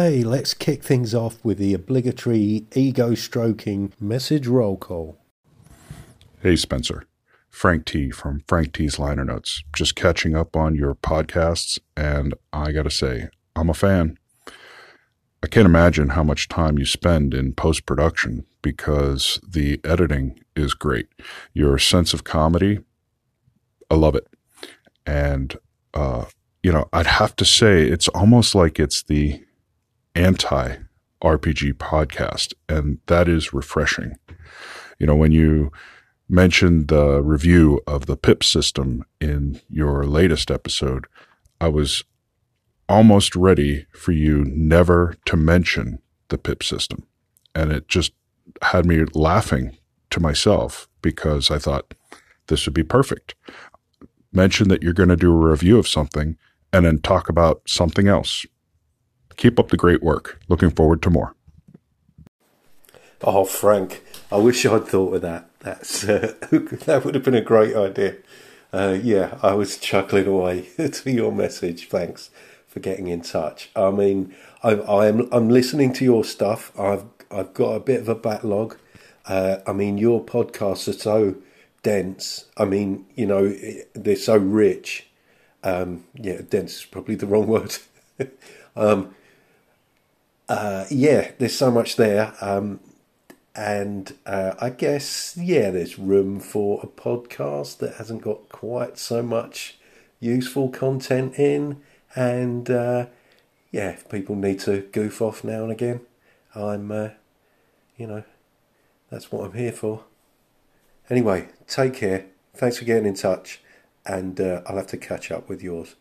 Hey, let's kick things off with the obligatory ego stroking message roll call. Hey, Spencer. Frank T from Frank T's Liner Notes. Just catching up on your podcasts, and I gotta say, I'm a fan. I can't imagine how much time you spend in post production because the editing is great. Your sense of comedy, I love it. And, uh, you know, I'd have to say it's almost like it's the anti RPG podcast, and that is refreshing. You know, when you mentioned the review of the PIP system in your latest episode, I was almost ready for you never to mention the PIP system. And it just had me laughing to myself because I thought this would be perfect. Mention that you're going to do a review of something and then talk about something else. Keep up the great work. Looking forward to more. Oh, Frank, I wish I'd thought of that. That's uh, that would have been a great idea. Uh, yeah, I was chuckling away to your message. Thanks for getting in touch. I mean, I, I'm I'm listening to your stuff. I've I've got a bit of a backlog. Uh, I mean, your podcasts are so dense. I mean, you know, they're so rich. Um, yeah, dense is probably the wrong word. um, uh, yeah, there's so much there. Um, and uh, I guess, yeah, there's room for a podcast that hasn't got quite so much useful content in. And uh, yeah, if people need to goof off now and again, I'm, uh, you know, that's what I'm here for. Anyway, take care. Thanks for getting in touch. And uh, I'll have to catch up with yours.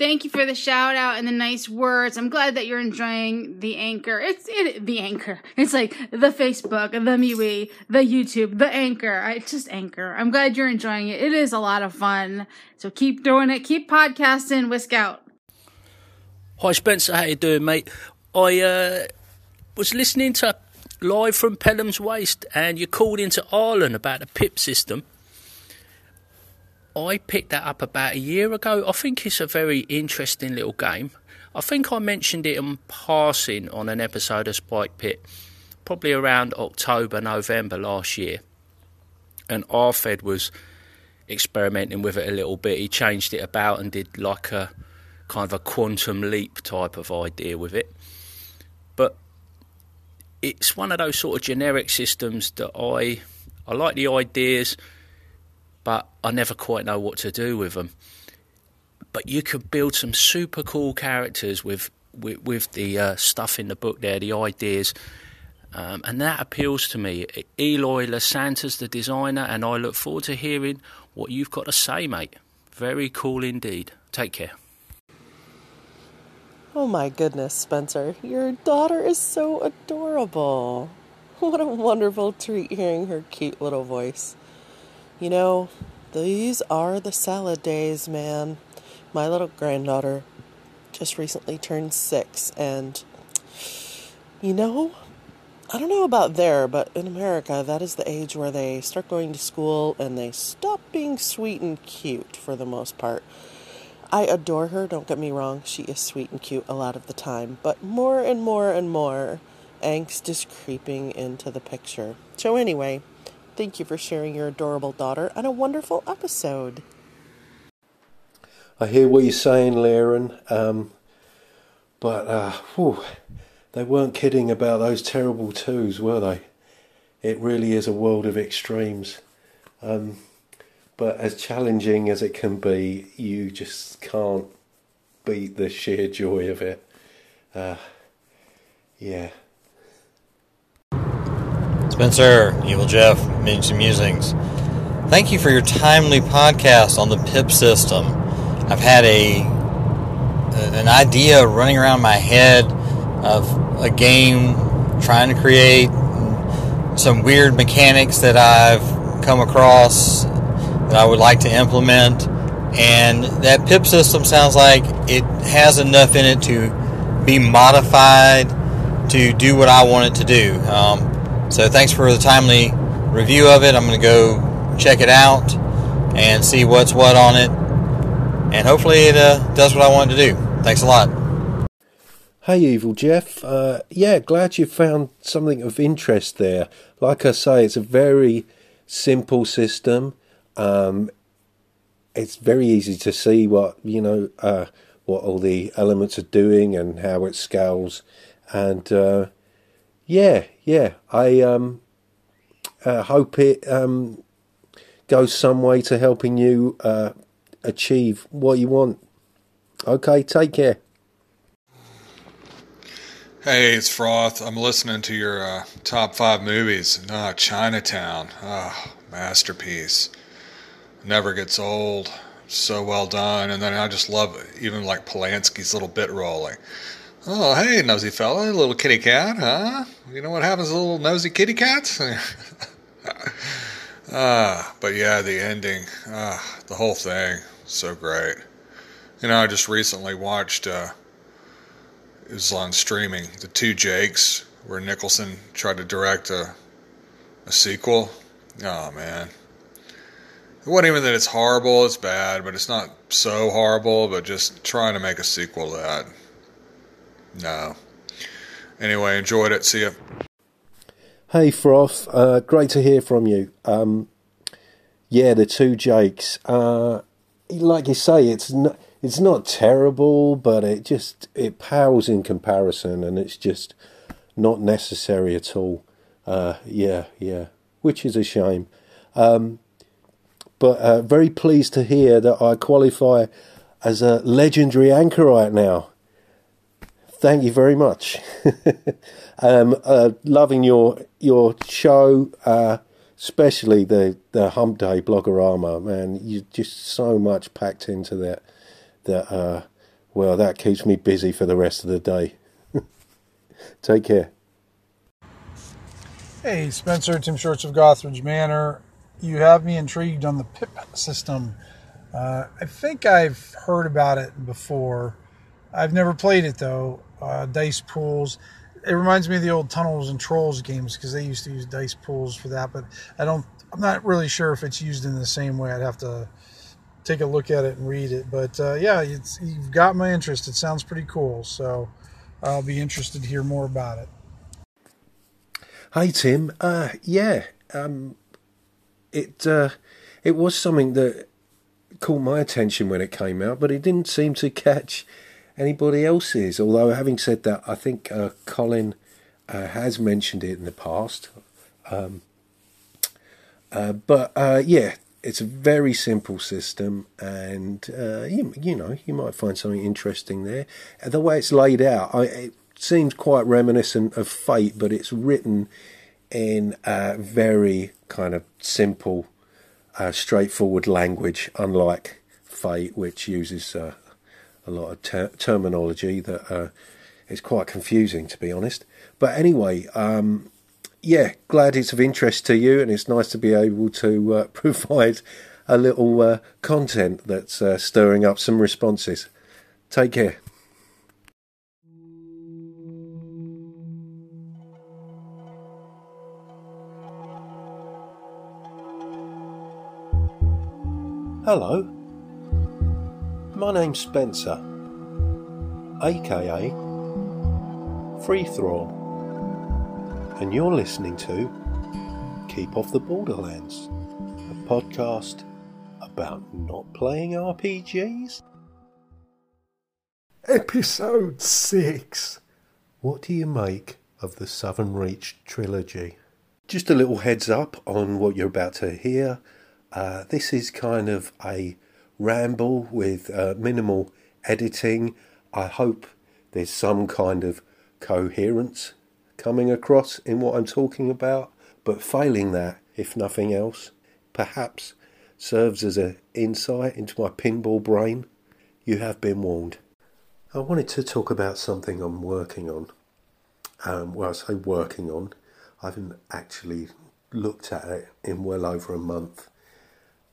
Thank you for the shout out and the nice words. I'm glad that you're enjoying the anchor. It's it, the anchor. It's like the Facebook, the MeWe, the YouTube, the anchor. I just anchor. I'm glad you're enjoying it. It is a lot of fun. So keep doing it. Keep podcasting. Whisk out. Hi Spencer, how you doing, mate? I uh, was listening to live from Pelham's Waste, and you called into Ireland about the PIP system. I picked that up about a year ago. I think it's a very interesting little game. I think I mentioned it in passing on an episode of Spikepit, probably around October, November last year. And Arfed was experimenting with it a little bit. He changed it about and did like a kind of a quantum leap type of idea with it. But it's one of those sort of generic systems that I I like the ideas but I never quite know what to do with them. But you could build some super cool characters with with, with the uh, stuff in the book there, the ideas, um, and that appeals to me. Eloy Lasanta's the designer, and I look forward to hearing what you've got to say, mate. Very cool indeed. Take care. Oh my goodness, Spencer, your daughter is so adorable. What a wonderful treat hearing her cute little voice. You know, these are the salad days, man. My little granddaughter just recently turned six, and you know, I don't know about there, but in America, that is the age where they start going to school and they stop being sweet and cute for the most part. I adore her, don't get me wrong, she is sweet and cute a lot of the time, but more and more and more, angst is creeping into the picture. So, anyway, Thank you for sharing your adorable daughter and a wonderful episode. I hear what you're saying, Lieren, um, but uh, whew, they weren't kidding about those terrible twos, were they? It really is a world of extremes. Um, but as challenging as it can be, you just can't beat the sheer joy of it. Uh, yeah. Spencer, Evil Jeff, Mingy Musings. Thank you for your timely podcast on the PIP system. I've had a an idea running around my head of a game trying to create some weird mechanics that I've come across that I would like to implement. And that PIP system sounds like it has enough in it to be modified to do what I want it to do. Um, so thanks for the timely review of it. I'm going to go check it out and see what's what on it, and hopefully it uh, does what I want to do. Thanks a lot. Hey, Evil Jeff. Uh, yeah, glad you found something of interest there. Like I say, it's a very simple system. Um, it's very easy to see what you know, uh, what all the elements are doing and how it scales. And uh, yeah, yeah, I um, uh, hope it um, goes some way to helping you uh, achieve what you want. Okay, take care. Hey, it's Froth. I'm listening to your uh, top five movies. Ah, Chinatown. Ah, masterpiece. Never gets old. So well done. And then I just love even like Polanski's little bit rolling. Oh, hey, nosy fella, little kitty cat, huh? You know what happens to little nosy kitty cats? ah, but yeah, the ending, ah, the whole thing, so great. You know, I just recently watched. Uh, it was on streaming. The Two Jakes, where Nicholson tried to direct a a sequel. Oh man, it wasn't even that it's horrible. It's bad, but it's not so horrible. But just trying to make a sequel to that. No. Anyway, enjoyed it. See ya. Hey Froth, uh, great to hear from you. Um, yeah, the two Jakes. Uh, like you say, it's not it's not terrible, but it just it pales in comparison, and it's just not necessary at all. Uh, yeah, yeah, which is a shame. Um, but uh, very pleased to hear that I qualify as a legendary anchorite now. Thank you very much. um, uh, loving your your show, uh, especially the the Hump Day Bloggerama. Man, you just so much packed into that that uh, well that keeps me busy for the rest of the day. Take care. Hey, Spencer, Tim Shorts of Gothridge Manor. You have me intrigued on the PIP system. Uh, I think I've heard about it before. I've never played it though. Uh, dice pools. It reminds me of the old Tunnels and Trolls games because they used to use dice pools for that. But I don't. I'm not really sure if it's used in the same way. I'd have to take a look at it and read it. But uh, yeah, you've got my interest. It sounds pretty cool. So I'll be interested to hear more about it. Hi Tim, uh, yeah, um, it uh, it was something that caught my attention when it came out, but it didn't seem to catch anybody else's. Although, having said that, I think uh, Colin uh, has mentioned it in the past. Um, uh, but uh, yeah, it's a very simple system, and uh, you, you know you might find something interesting there. The way it's laid out, I, it seems quite reminiscent of Fate, but it's written in a very kind of simple, uh, straightforward language, unlike Fate, which uses a lot of ter- terminology that uh, is quite confusing, to be honest. But anyway, um, yeah, glad it's of interest to you, and it's nice to be able to uh, provide a little uh, content that's uh, stirring up some responses. Take care. Hello, my name's Spencer, aka Free Thrall, and you're listening to Keep Off the Borderlands, a podcast about not playing RPGs. Episode 6 What do you make of the Southern Reach trilogy? Just a little heads up on what you're about to hear. Uh, this is kind of a ramble with uh, minimal editing. I hope there's some kind of coherence coming across in what I'm talking about, but failing that, if nothing else, perhaps serves as an insight into my pinball brain. You have been warned. I wanted to talk about something I'm working on. Um, well, I say working on. I haven't actually looked at it in well over a month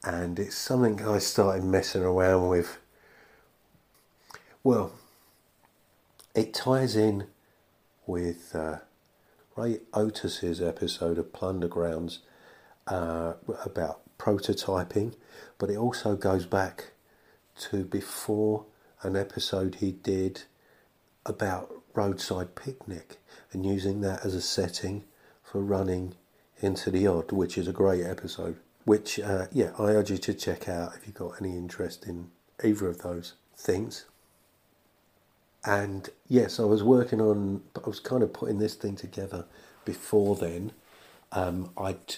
and it's something I started messing around with. Well, it ties in with uh, Ray Otus's episode of Plundergrounds uh, about prototyping, but it also goes back to before an episode he did about roadside picnic and using that as a setting for running into the odd, which is a great episode. Which, uh, yeah, I urge you to check out if you've got any interest in either of those things. And yes, I was working on, I was kind of putting this thing together before then. Um, I'd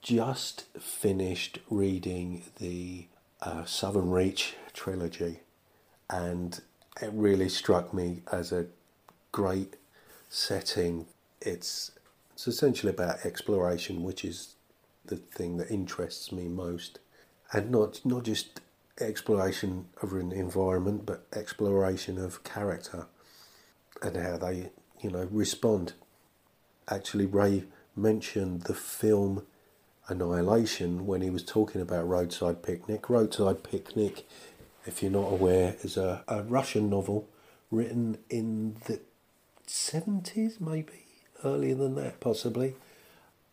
just finished reading the uh, Southern Reach trilogy, and it really struck me as a great setting. It's it's essentially about exploration, which is the thing that interests me most, and not not just exploration of an environment, but exploration of character and how they, you know, respond. Actually, Ray mentioned the film Annihilation when he was talking about Roadside Picnic. Roadside Picnic, if you're not aware, is a, a Russian novel written in the 70s, maybe earlier than that, possibly.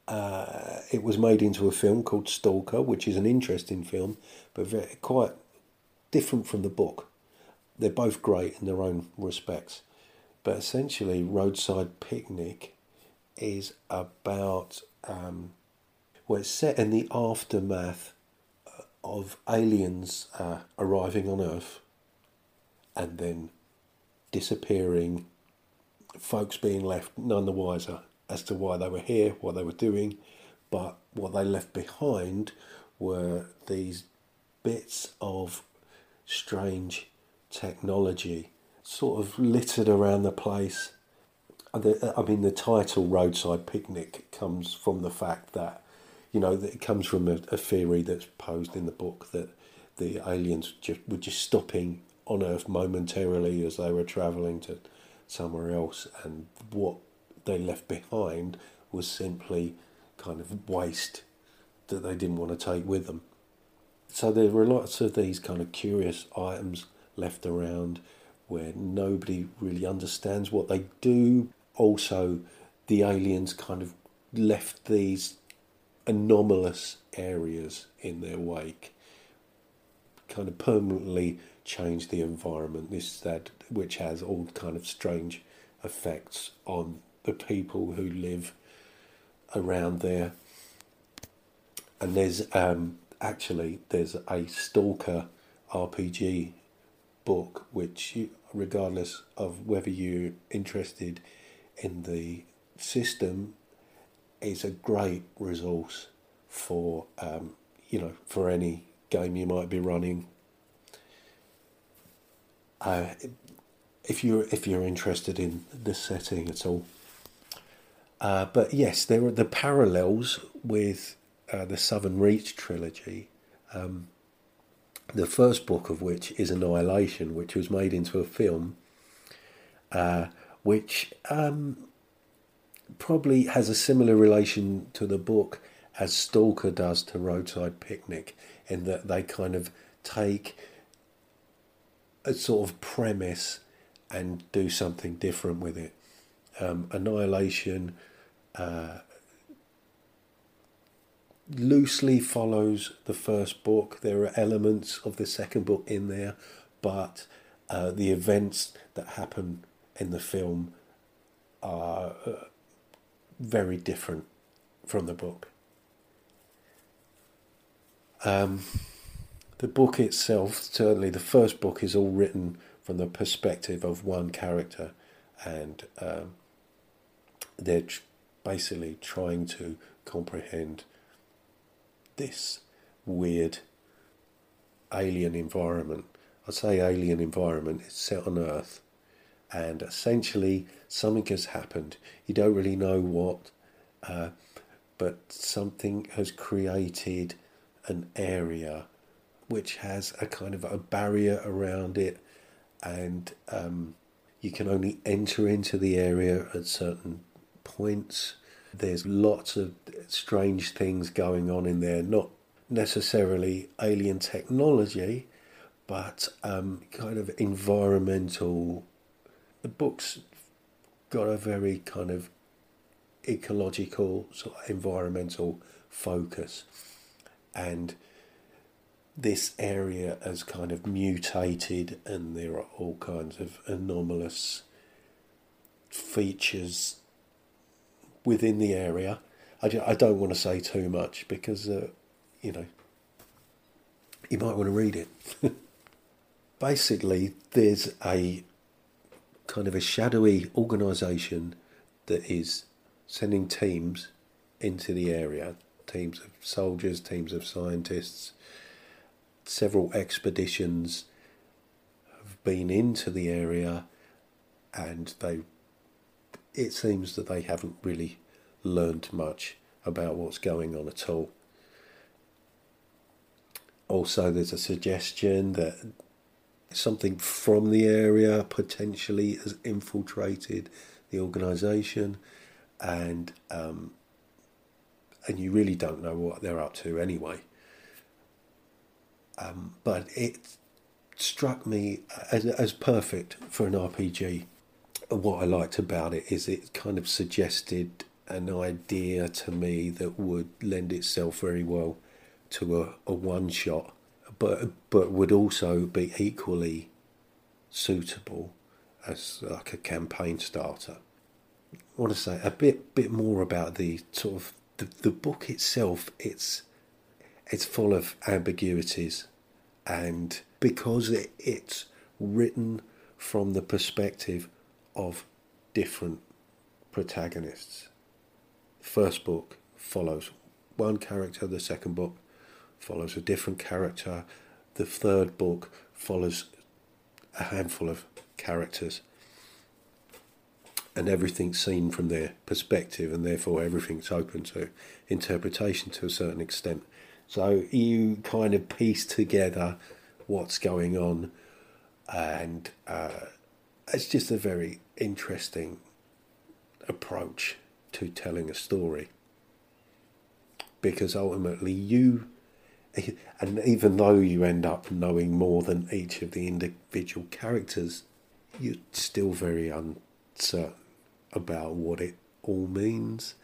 Uh, it was made into a film called Stalker, which is an interesting film, but very, quite different from the book. They're both great in their own respects. But essentially, Roadside Picnic is about, um, well, it's set in the aftermath uh, of aliens uh, arriving on Earth and then disappearing, folks being left none the wiser as to why they were here, what they were doing, but what they left behind were these bits of strange technology sort of littered around the place. I mean, the title Roadside Picnic comes from the fact that, you know, it comes from a, a theory that's posed in the book that the aliens just, were just stopping on Earth momentarily as they were travelling to somewhere else, and what they left behind was simply kind of waste that they didn't want to take with them. So there were lots of these kind of curious items left around where nobody really understands what they do. Also, the aliens kind of left these anomalous areas in their wake, kind of permanently changed the environment. This that which has all kind of strange effects on the people who live around there. And there's um, actually there's a stalker RPG book which, regardless of whether you're interested in the system, is a great resource for um, you know for any game you might be running. Uh, if you're if you're interested in the setting at all. Uh, but yes, there are the parallels with uh, the Southern Reach trilogy. Um, the first book of which is Annihilation, which was made into a film, uh, which um, probably has a similar relation to the book as Stalker does to Roadside Picnic, in that they kind of take a sort of premise and do something different with it. Um, Annihilation uh, loosely follows the first book. There are elements of the second book in there, but uh, the events that happen in the film are uh, very different from the book. Um, the book itself, certainly the first book, is all written from the perspective of one character, and um, they're basically trying to comprehend this weird alien environment. I say alien environment, it's set on Earth, and essentially something has happened. You don't really know what, uh, but something has created an area which has a kind of a barrier around it, and um, you can only enter into the area at certain points. There's lots of strange things going on in there, not necessarily alien technology, but um, kind of environmental. The book's got a very kind of ecological, sort of environmental focus. And this area has kind of mutated and there are all kinds of anomalous features within the area. I, ju- I don't want to say too much because, uh, you know, you might want to read it. Basically, there's a kind of a shadowy organisation that is sending teams into the area teams of soldiers, teams of scientists. Several expeditions have been into the area and they it seems that they haven't really learned much about what's going on at all. Also, there's a suggestion that something from the area potentially has infiltrated the organisation, and um, and you really don't know what they're up to anyway. Um, but it struck me as, as perfect for an RPG. What I liked about it is it kind of suggested an idea to me that would lend itself very well to a, a one shot, but but would also be equally suitable as like a campaign starter. I want to say a bit bit more about the sort of the, the book itself. It's it's full of ambiguities, and because it, it's written from the perspective of different protagonists. First book follows one character, the second book follows a different character, the third book follows a handful of characters, and everything's seen from their perspective, and therefore everything's open to interpretation to a certain extent. So you kind of piece together what's going on, and uh, it's just a very interesting approach to telling a story. Because ultimately you and even though you end up knowing more than each of the individual characters you're still very uncertain about what it all means.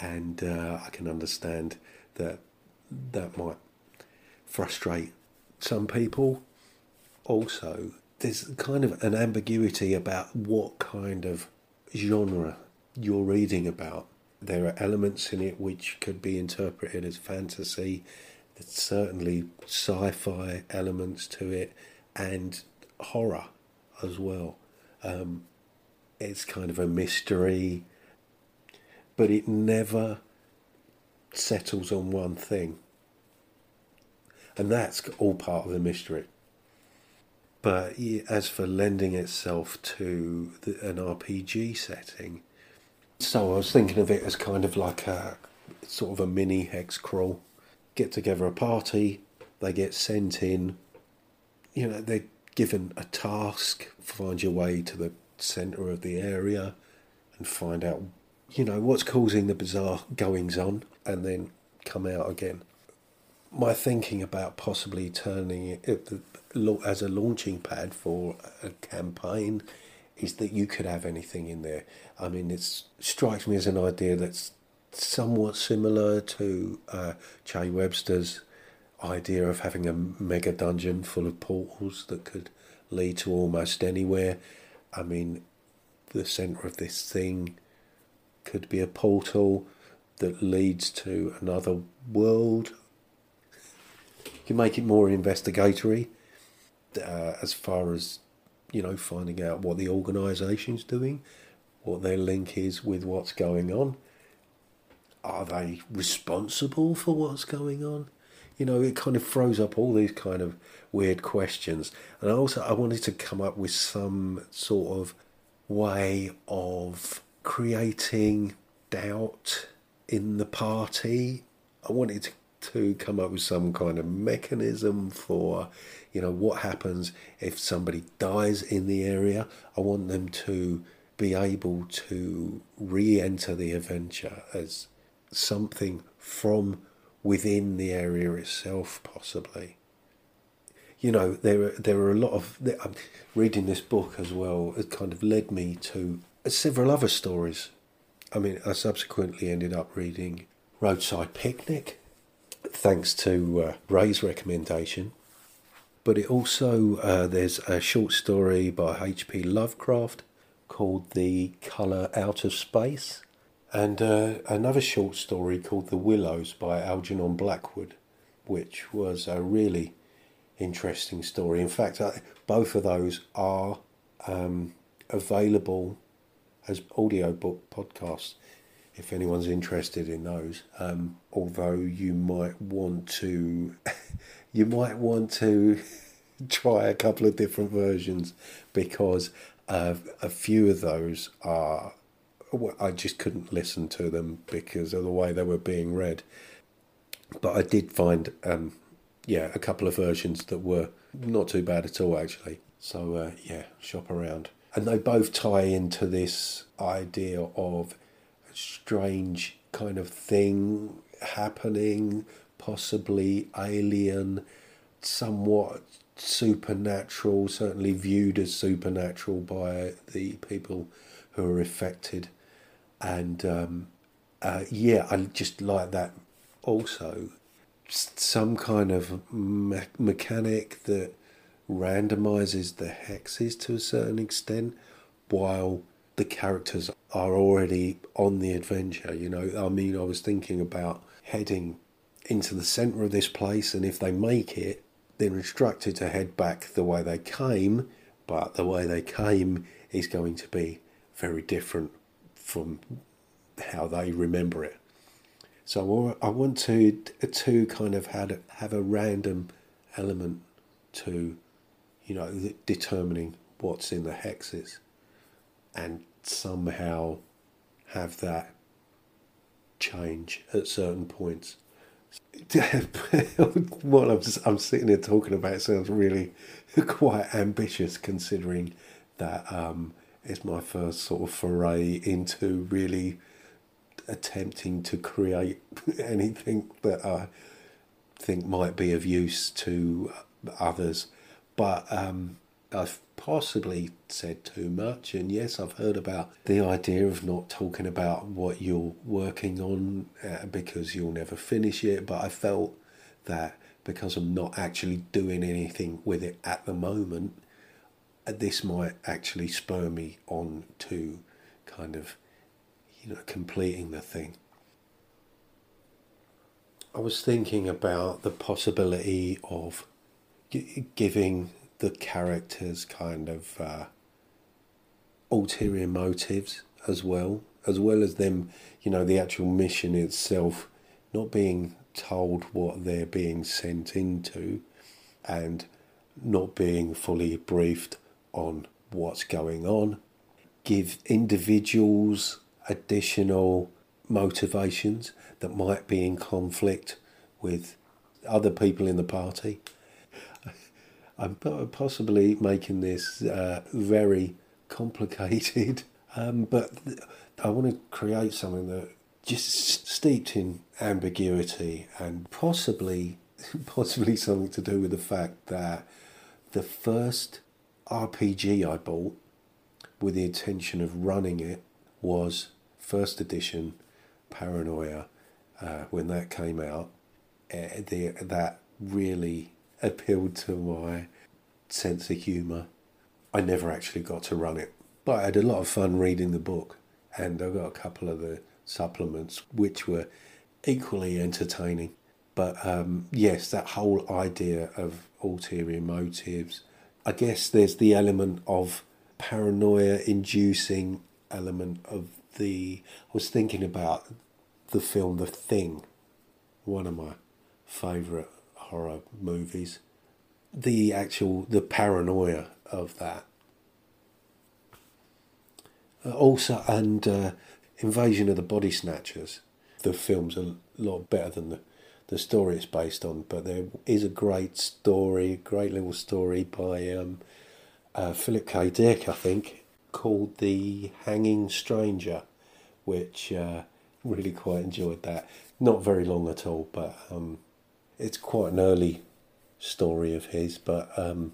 And uh, I can understand that that might frustrate some people. Also there's kind of an ambiguity about what kind of genre you're reading about. There are elements in it which could be interpreted as fantasy. There's certainly sci fi elements to it and horror as well. Um, it's kind of a mystery, but it never settles on one thing. And that's all part of the mystery. But as for lending itself to the, an RPG setting, so I was thinking of it as kind of like a sort of a mini hex crawl. Get together a party, they get sent in, you know, they're given a task, find your way to the centre of the area and find out, you know, what's causing the bizarre goings on and then come out again. My thinking about possibly turning it as a launching pad for a campaign is that you could have anything in there. I mean, it strikes me as an idea that's somewhat similar to uh, Webster's idea of having a mega dungeon full of portals that could lead to almost anywhere. I mean, the centre of this thing could be a portal that leads to another world. You can make it more investigatory uh, as far as you know, finding out what the organisation's doing, what their link is with what's going on. Are they responsible for what's going on? You know, it kind of throws up all these kind of weird questions. And also, I wanted to come up with some sort of way of creating doubt in the party. I wanted to to come up with some kind of mechanism for, you know, what happens if somebody dies in the area. I want them to be able to re enter the adventure as something from within the area itself, possibly. You know, there there are a lot of. I'm um, reading this book as well, it kind of led me to several other stories. I mean, I subsequently ended up reading Roadside Picnic thanks to uh, Ray's recommendation. But it also, uh, there's a short story by H.P. Lovecraft called The Colour Out of Space, and uh, another short story called The Willows by Algernon Blackwood, which was a really interesting story. In fact, I, both of those are um, available as audiobook podcasts if anyone's interested in those. Um, although you might want to, you might want to try a couple of different versions because uh, a few of those are. I just couldn't listen to them because of the way they were being read. But I did find, um, yeah, a couple of versions that were not too bad at all, actually. So, uh, yeah, shop around. And they both tie into this idea of strange kind of thing happening, possibly alien, somewhat supernatural, certainly viewed as supernatural by the people who are affected. And um, uh, yeah, I just like that also. Some kind of me- mechanic that randomizes the hexes to a certain extent while the characters are already on the adventure. You know, I mean, I was thinking about heading into the center of this place, and if they make it, they're instructed to head back the way they came, but the way they came is going to be very different from how they remember it. So I want to to kind of have have a random element to, you know, determining what's in the hexes and somehow have that change at certain points. what I'm, I'm sitting here talking about sounds really quite ambitious considering that um, it's my first sort of foray into really attempting to create anything that I think might be of use to others. But um, I've possibly said too much, and yes, I've heard about the idea of not talking about what you're working on uh, because you'll never finish it. But I felt that because I'm not actually doing anything with it at the moment, uh, this might actually spur me on to kind of, you know, completing the thing. I was thinking about the possibility of giving the characters kind of uh, ulterior motives as well, as well as them, you know, the actual mission itself not being told what they're being sent into and not being fully briefed on what's going on. Give individuals additional motivations that might be in conflict with other people in the party I'm possibly making this uh, very complicated, um, but I want to create something that just steeped in ambiguity and possibly, possibly something to do with the fact that the first RPG I bought with the intention of running it was first edition Paranoia uh, when that came out. Uh, the, that really appealed to my sense of humour. I never actually got to run it, but I had a lot of fun reading the book, and I got a couple of the supplements which were equally entertaining. But um, yes, that whole idea of ulterior motives. I guess there's the element of paranoia inducing element of the. I was thinking about the film The Thing, one of my favourite horror movies. The actual the paranoia of that. Uh, also, and uh, Invasion of the Body Snatchers. The film's a lot better than the the story it's based on, but there is a great story, great little story by um, uh, Philip K. Dick, I think, called The Hanging Stranger, which uh, really quite enjoyed that. Not very long at all, but um, it's quite an early story of his, but um,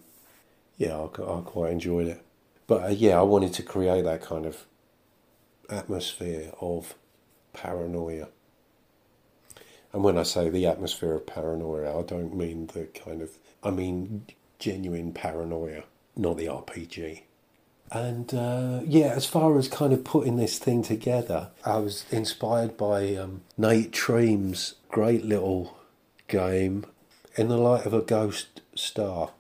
yeah, I, I, quite enjoyed it. But uh, yeah, I wanted to create that kind of atmosphere of paranoia. And when I say the atmosphere of paranoia, I don't mean the kind of, I mean genuine paranoia, not the RPG. And uh, yeah, as far as kind of putting this thing together, I was inspired by um, Nate Treme's great little game, In the Light of a Ghost Star,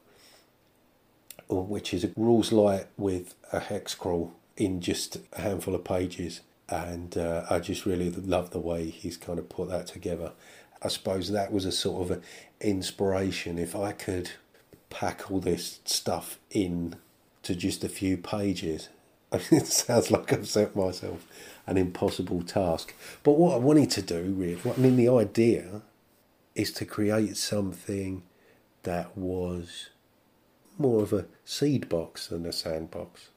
which is a rules light with a hex crawl in just a handful of pages. And uh, I just really love the way he's kind of put that together. I suppose that was a sort of inspiration. If I could pack all this stuff in to just a few pages, it sounds like I've set myself an impossible task. But what I wanted to do, really, I mean, the idea is to create something that was more of a seed box than a sandbox.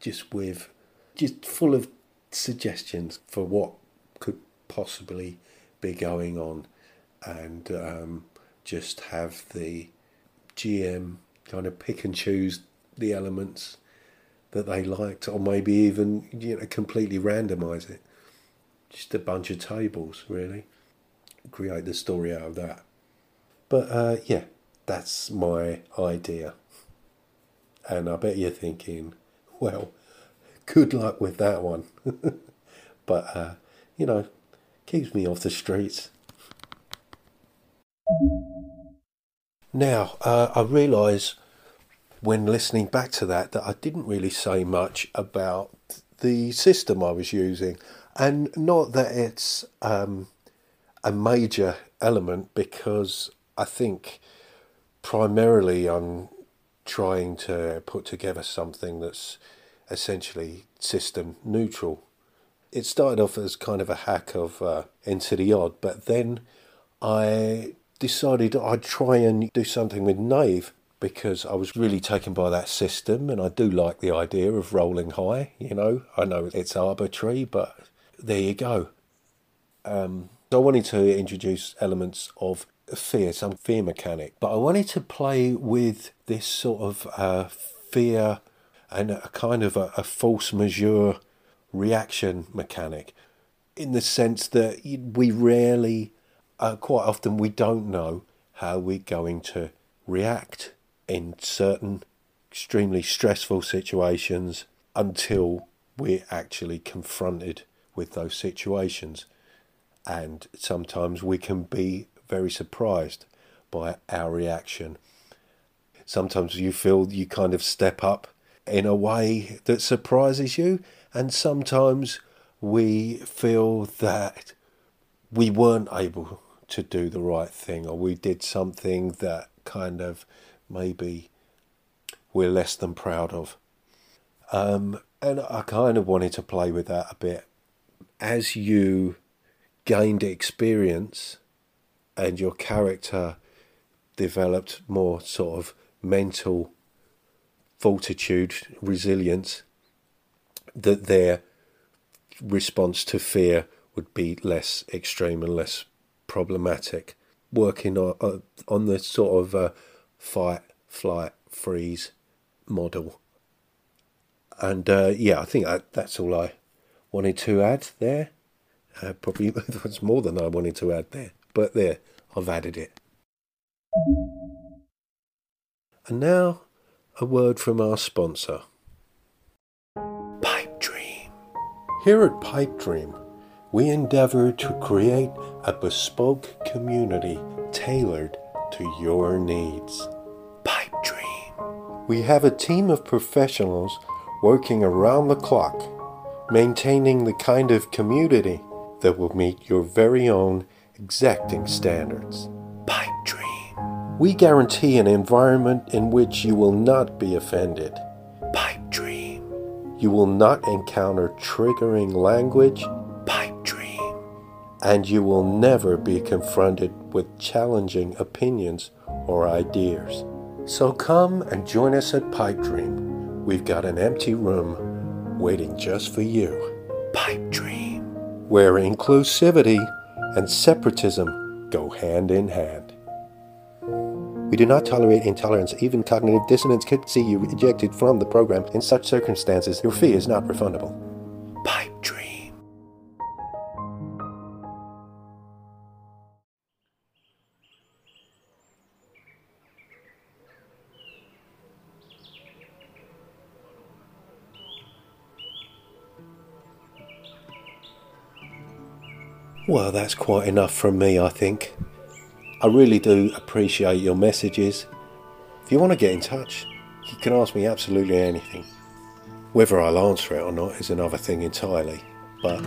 Just with, just full of suggestions for what could possibly be going on, and um, just have the GM kind of pick and choose the elements that they liked, or maybe even you know completely randomize it. Just a bunch of tables, really. Create the story out of that. But uh, yeah, that's my idea. And I bet you're thinking, well, good luck with that one. but, uh, you know, keeps me off the streets. Now, uh, I realise when listening back to that that I didn't really say much about the system I was using. And not that it's um, a major element because I think primarily I'm trying to put together something that's essentially system neutral. It started off as kind of a hack of uh, Into the Odd, but then I decided I'd try and do something with Knave because I was really taken by that system and I do like the idea of rolling high, you know. I know it's arbitrary, but there you go. Um, I wanted to introduce elements of fear, some fear mechanic, but I wanted to play with this sort of uh, fear and a kind of a, a majeure reaction mechanic in the sense that we rarely, uh, quite often, we don't know how we're going to react in certain extremely stressful situations until we're actually confronted with those situations. And sometimes we can be very surprised by our reaction. Sometimes you feel you kind of step up in a way that surprises you, and sometimes we feel that we weren't able to do the right thing, or we did something that kind of maybe we're less than proud of. Um, and I kind of wanted to play with that a bit. As you gained experience and your character developed more sort of mental fortitude, resilience, that their response to fear would be less extreme and less problematic. Working on, uh, on the sort of uh, fight, flight, freeze model. And uh, yeah, I think I, that's all I wanted to add there. Uh, probably that's more than I wanted to add there, but there, I've added it. And now, a word from our sponsor. Pipe Dream. Here at Pipe Dream, we endeavor to create a bespoke community tailored to your needs. Pipe Dream. We have a team of professionals working around the clock, maintaining the kind of community that will meet your very own exacting standards. Pipe Dream. We guarantee an environment in which you will not be offended. Pipe dream. You will not encounter triggering language. Pipe dream. And you will never be confronted with challenging opinions or ideas. So come and join us at Pipe Dream. We've got an empty room waiting just for you. Pipe Dream. Where inclusivity and separatism go hand in hand. We do not tolerate intolerance. Even cognitive dissonance could see you ejected from the program. In such circumstances, your fee is not refundable. Well, that's quite enough from me, I think. I really do appreciate your messages. If you want to get in touch, you can ask me absolutely anything. Whether I'll answer it or not is another thing entirely. But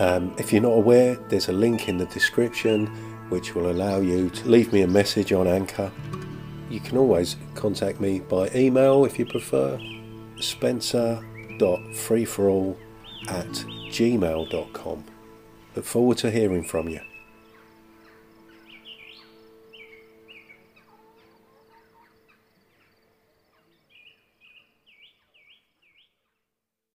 um, if you're not aware, there's a link in the description which will allow you to leave me a message on Anchor. You can always contact me by email if you prefer. Spencer.freethrall at gmail.com. Look forward to hearing from you.